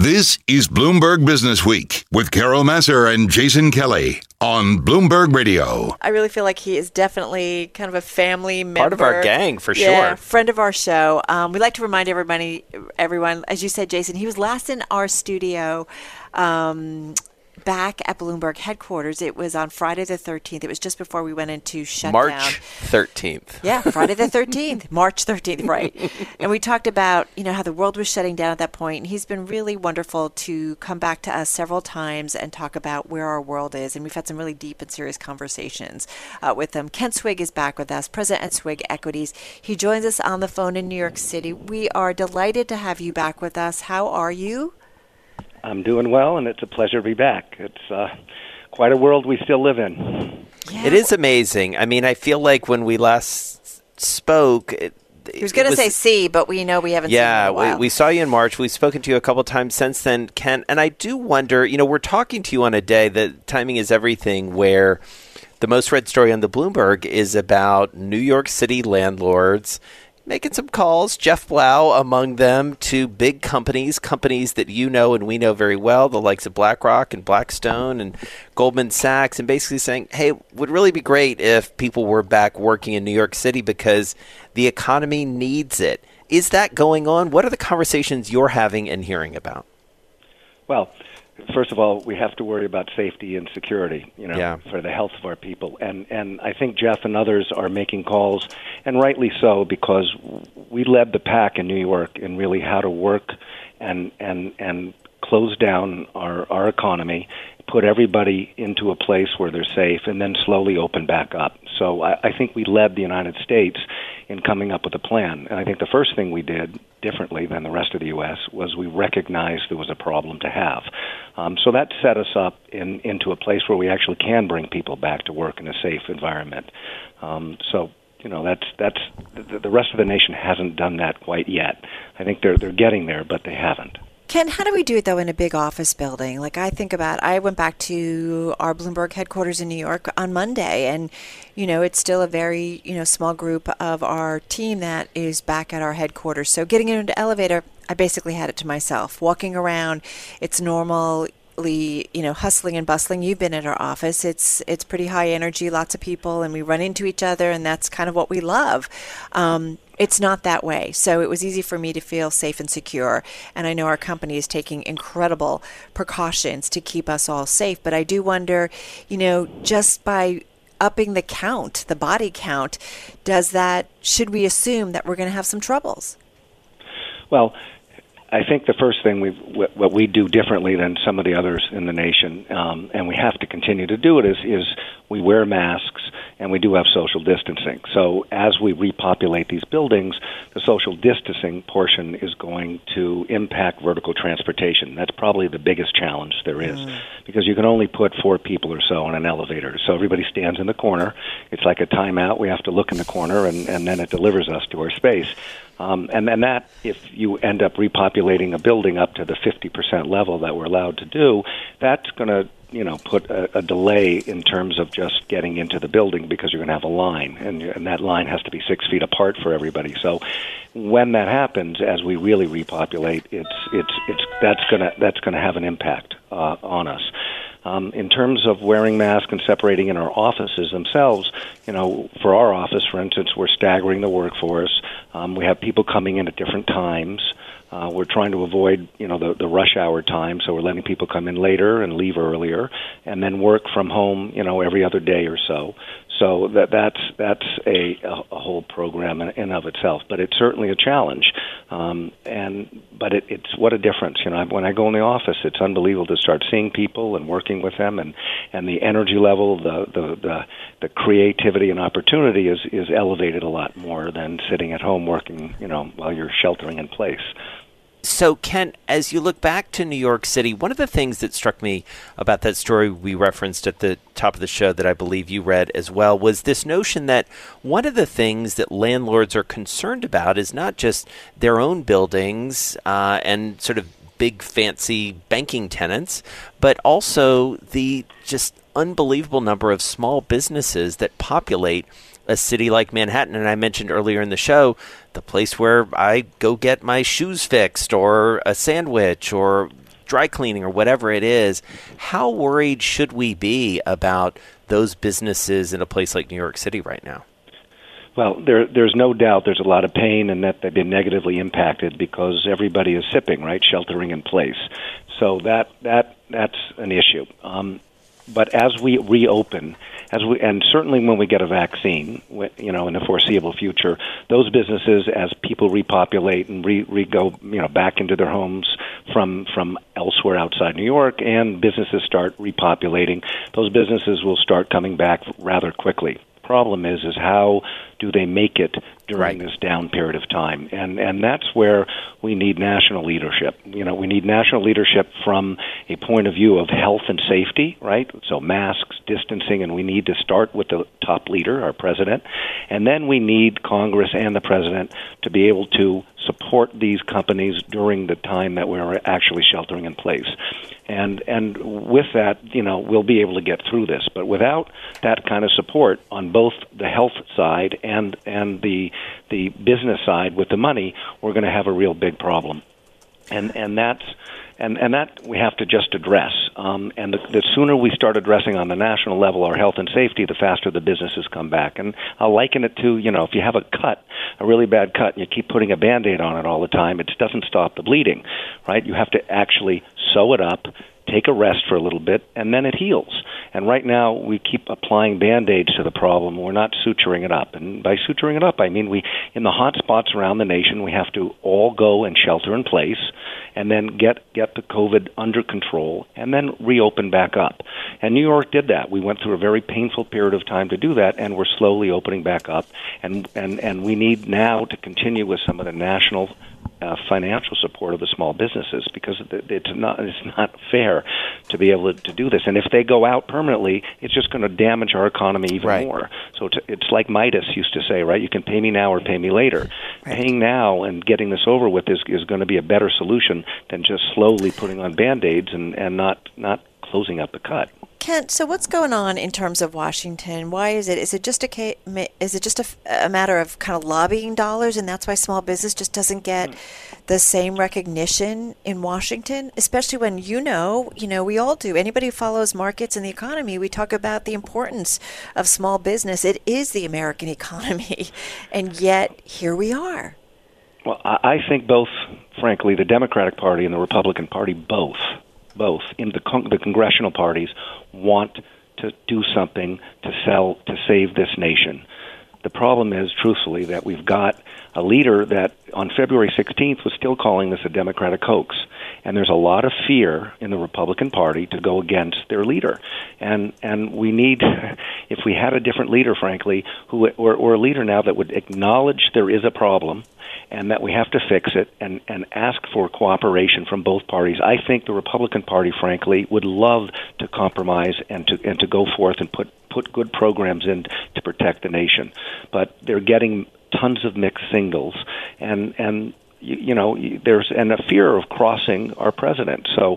This is Bloomberg Business Week with Carol Massar and Jason Kelly on Bloomberg Radio. I really feel like he is definitely kind of a family member. Part of our gang, for yeah, sure. friend of our show. Um, we like to remind everybody, everyone, as you said, Jason, he was last in our studio um, back at Bloomberg headquarters. It was on Friday the 13th. It was just before we went into shutdown. March 13th. Yeah, Friday the 13th, March 13th, right. And we talked about, you know, how the world was shutting down at that point. And he's been really wonderful to come back to us several times and talk about where our world is. And we've had some really deep and serious conversations uh, with him. Kent Swig is back with us, president at Swig Equities. He joins us on the phone in New York City. We are delighted to have you back with us. How are you? I'm doing well, and it's a pleasure to be back. It's uh, quite a world we still live in. Yeah. It is amazing. I mean, I feel like when we last spoke, it, He was going to say see, but we know we haven't yeah, seen you in a while. we, we saw you in March. We've spoken to you a couple times since then, Kent. And I do wonder, you know, we're talking to you on a day that timing is everything, where the most read story on the Bloomberg is about New York City landlords making some calls, Jeff Blau among them, to big companies, companies that you know and we know very well, the likes of BlackRock and Blackstone and Goldman Sachs, and basically saying, hey, would really be great if people were back working in New York City because the economy needs it. Is that going on? What are the conversations you're having and hearing about? Well, first of all, we have to worry about safety and security, you know, Yeah. for the health of our people. And and I think Jeff and others are making calls, and rightly so, because we led the pack in New York in really how to work and and and close down our our economy, put everybody into a place where they're safe, and then slowly open back up. So I, I think we led the United States in coming up with a plan. And I think the first thing we did differently than the rest of the U.S. was we recognized there was a problem to have. Um, so that set us up in, into a place where we actually can bring people back to work in a safe environment. Um, so you know that's that's the, the rest of the nation hasn't done that quite yet. I think they're they're getting there, but they haven't. Kent, how do we do it though in a big office building? Like I think about, I went back to our Bloomberg headquarters in New York on Monday, and you know it's still a very you know small group of our team that is back at our headquarters. So getting into elevator, I basically had it to myself. Walking around, it's normal you know hustling and bustling you've been at our office it's it's pretty high energy lots of people and we run into each other and that's kind of what we love um, it's not that way. So it was easy for me to feel safe and secure. And i know our company is taking incredible precautions to keep us all safe. But i do wonder you know just by upping the count the body count does that should we assume that we're going to have some troubles? Well I think the first thing we what we do differently than some of the others in the nation, um, and we have to continue to do it, is is we wear masks and we do have social distancing. So as we repopulate these buildings, the social distancing portion is going to impact vertical transportation. That's probably the biggest challenge there is, mm. because you can only put four people or so in an elevator. So everybody stands in the corner. It's like a timeout. We have to look in the corner, and, and then it delivers us to our space. Um, and then that, if you end up repopulating a building up to the 50% level that we're allowed to do, that's going to you know put a, a delay in terms of just getting into the building because you're going to have a line and, and that line has to be six feet apart for everybody. So when that happens as we really repopulate it's it's it's that's going to that's going to have an impact uh, on us um, in terms of wearing masks and separating in our offices themselves, you know, for our office, for instance, we're staggering the workforce. Um, we have people coming in at different times. Uh, we're trying to avoid, you know, the, the rush hour time, so we're letting people come in later and leave earlier, and then work from home, you know, every other day or so. So that that's that's a, a, whole program in, in of itself, but it's certainly a challenge. Um, and but it, it's what a difference, you know. When I go in the office, it's unbelievable to start seeing people and working with them, and and the energy level, the the the, the creativity and opportunity is is elevated a lot more than sitting at home working, you know, while you're sheltering in place. So, Kent, as you look back to New York City, one of the things that struck me about that story we referenced at the top of the show that I believe you read as well was this notion that one of the things that landlords are concerned about is not just their own buildings uh, and sort of big fancy banking tenants, but also the just unbelievable number of small businesses that populate a city like Manhattan. And I mentioned earlier in the show the place where I go get my shoes fixed or a sandwich or dry cleaning or whatever it is. How worried should we be about those businesses in a place like New York City right now? Well, there, there's no doubt there's a lot of pain and that they've been negatively impacted because everybody is sipping, right, sheltering in place. So that that that's an issue. Um, but as we reopen, as we and certainly when we get a vaccine, you know, in the foreseeable future, those businesses, as people repopulate and re, re go, you know, back into their homes from from elsewhere outside New York, and businesses start repopulating, those businesses will start coming back rather quickly. Problem is is how do they make it during right. this down period of time and and that's where we need national leadership you know we need national leadership from a point of view of health and safety right so masks distancing and we need to start with the top leader our president and then we need congress and the president to be able to support these companies during the time that we're actually sheltering in place. And and with that, you know, we'll be able to get through this. But without that kind of support on both the health side and and the the business side with the money, we're going to have a real big problem. And and that's and and that we have to just address. Um, and the, the sooner we start addressing on the national level our health and safety, the faster the businesses come back. And I'll liken it to you know if you have a cut, a really bad cut, and you keep putting a band-aid on it all the time, it doesn't stop the bleeding, right? You have to actually sew it up, take a rest for a little bit, and then it heals. And right now, we keep applying band aids to the problem. We're not suturing it up. And by suturing it up, I mean we, in the hot spots around the nation, we have to all go and shelter in place and then get, get the COVID under control and then reopen back up. And New York did that. We went through a very painful period of time to do that, and we're slowly opening back up. And, and, and we need now to continue with some of the national uh, financial support of the small businesses because it's not it's not fair to be able to, to do this. And if they go out permanently, it's just going to damage our economy even right. more. So it's, it's like Midas used to say, right? You can pay me now or pay me later. Right. Paying now and getting this over with is is going to be a better solution than just slowly putting on band aids and and not not closing up the cut. Kent, so what's going on in terms of Washington? Why is it? Is it just a is it just a, a matter of kind of lobbying dollars, and that's why small business just doesn't get hmm. the same recognition in Washington? Especially when you know, you know, we all do. Anybody who follows markets and the economy, we talk about the importance of small business. It is the American economy, and yet here we are. Well, I think both, frankly, the Democratic Party and the Republican Party both both in the, con- the congressional parties want to do something to sell to save this nation. The problem is, truthfully, that we've got a leader that on February 16th was still calling this a Democratic hoax. And there's a lot of fear in the Republican Party to go against their leader. And and we need, if we had a different leader, frankly, who or, or a leader now that would acknowledge there is a problem and that we have to fix it and, and ask for cooperation from both parties. I think the Republican Party, frankly, would love to compromise and to and to go forth and put put good programs in to protect the nation. But they're getting tons of mixed singles and and you, you know there's and a fear of crossing our president. So,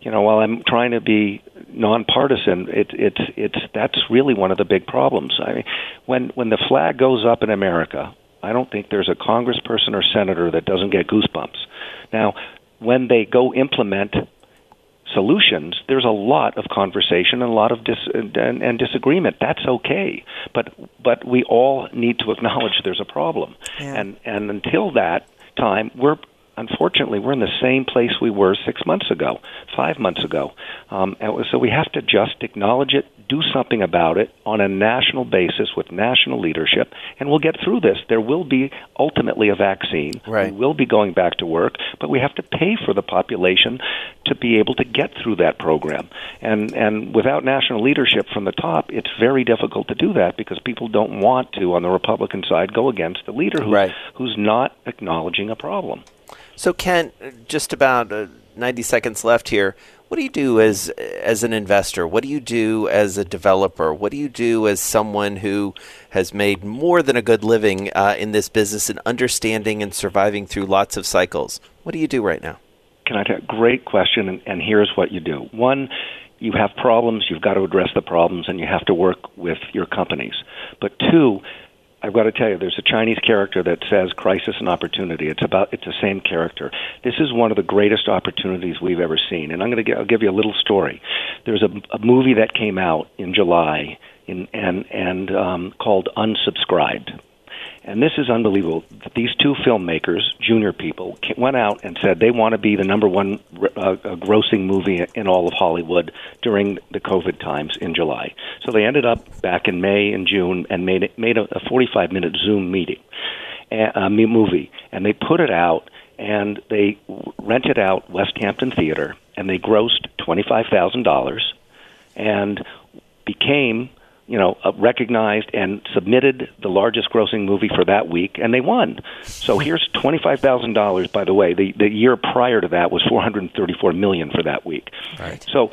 you know, while I'm trying to be nonpartisan, it, it's it's that's really one of the big problems. I mean, when when the flag goes up in America, I don't think there's a congressperson or senator that doesn't get goosebumps. Now, when they go implement solutions, there's a lot of conversation and a lot of dis- and, and disagreement. That's okay, but but we all need to acknowledge there's a problem, yeah. and and until that time, we're unfortunately we're in the same place we were six months ago, five months ago. Um, and so we have to just acknowledge it, do something about it on a national basis with national leadership, and we'll get through this. There will be ultimately a vaccine. Right. We will be going back to work, but we have to pay for the population to be able to get through that program. And and without national leadership from the top, it's very difficult to do that because people don't want to on the Republican side go against the leader who's, right. who's not acknowledging a problem. So, Kent, just about uh, 90 seconds left here. What do you do as as an investor? What do you do as a developer? What do you do as someone who has made more than a good living uh, in this business and understanding and surviving through lots of cycles? What do you do right now? Can I take great question? And, and here's what you do. One, you have problems. You've got to address the problems, and you have to work with your companies. But two, I've got to tell you, there's a Chinese character that says crisis and opportunity. It's about it's the same character. This is one of the greatest opportunities we've ever seen. And I'm going to I'll give you a little story. There's a, a movie that came out in July in, and and um, called Unsubscribed. And this is unbelievable. These two filmmakers, junior people, went out and said they want to be the number one uh, grossing movie in all of Hollywood during the COVID times in July. So they ended up back in May and June and made it, made a, a 45 minute Zoom meeting, a movie, and they put it out and they rented out Westhampton Theater and they grossed twenty five thousand dollars and became you know, uh, recognized and submitted the largest grossing movie for that week, and they won. So here's twenty five thousand dollars. By the way, the the year prior to that was four hundred thirty four million for that week. Right. So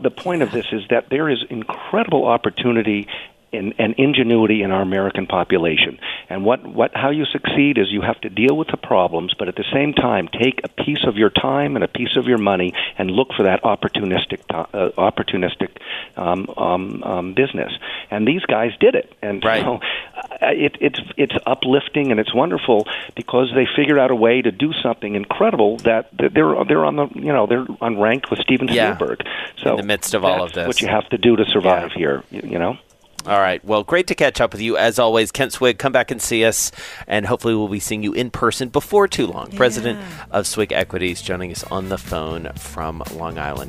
the point of this is that there is incredible opportunity in, and ingenuity in our American population. And what, what how you succeed is you have to deal with the problems, but at the same time take a piece of your time and a piece of your money and look for that opportunistic uh, opportunistic um, um, um, business. And these guys did it. And right. so, uh, it, it's it's uplifting and it's wonderful because they figured out a way to do something incredible that they're they're on the you know they're unranked with Steven yeah. Spielberg. So in the midst of all of this, what you have to do to survive yeah. here. You know. All right. Well, great to catch up with you. As always, Kent Swig, come back and see us, and hopefully we'll be seeing you in person before too long. Yeah. President of Swig Equities joining us on the phone from Long Island.